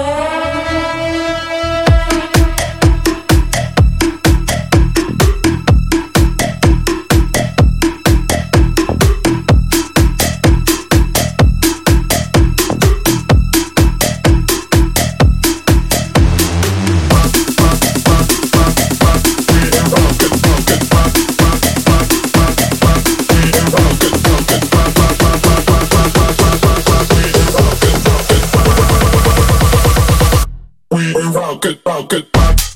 Oh. We rock it, rock it, rock.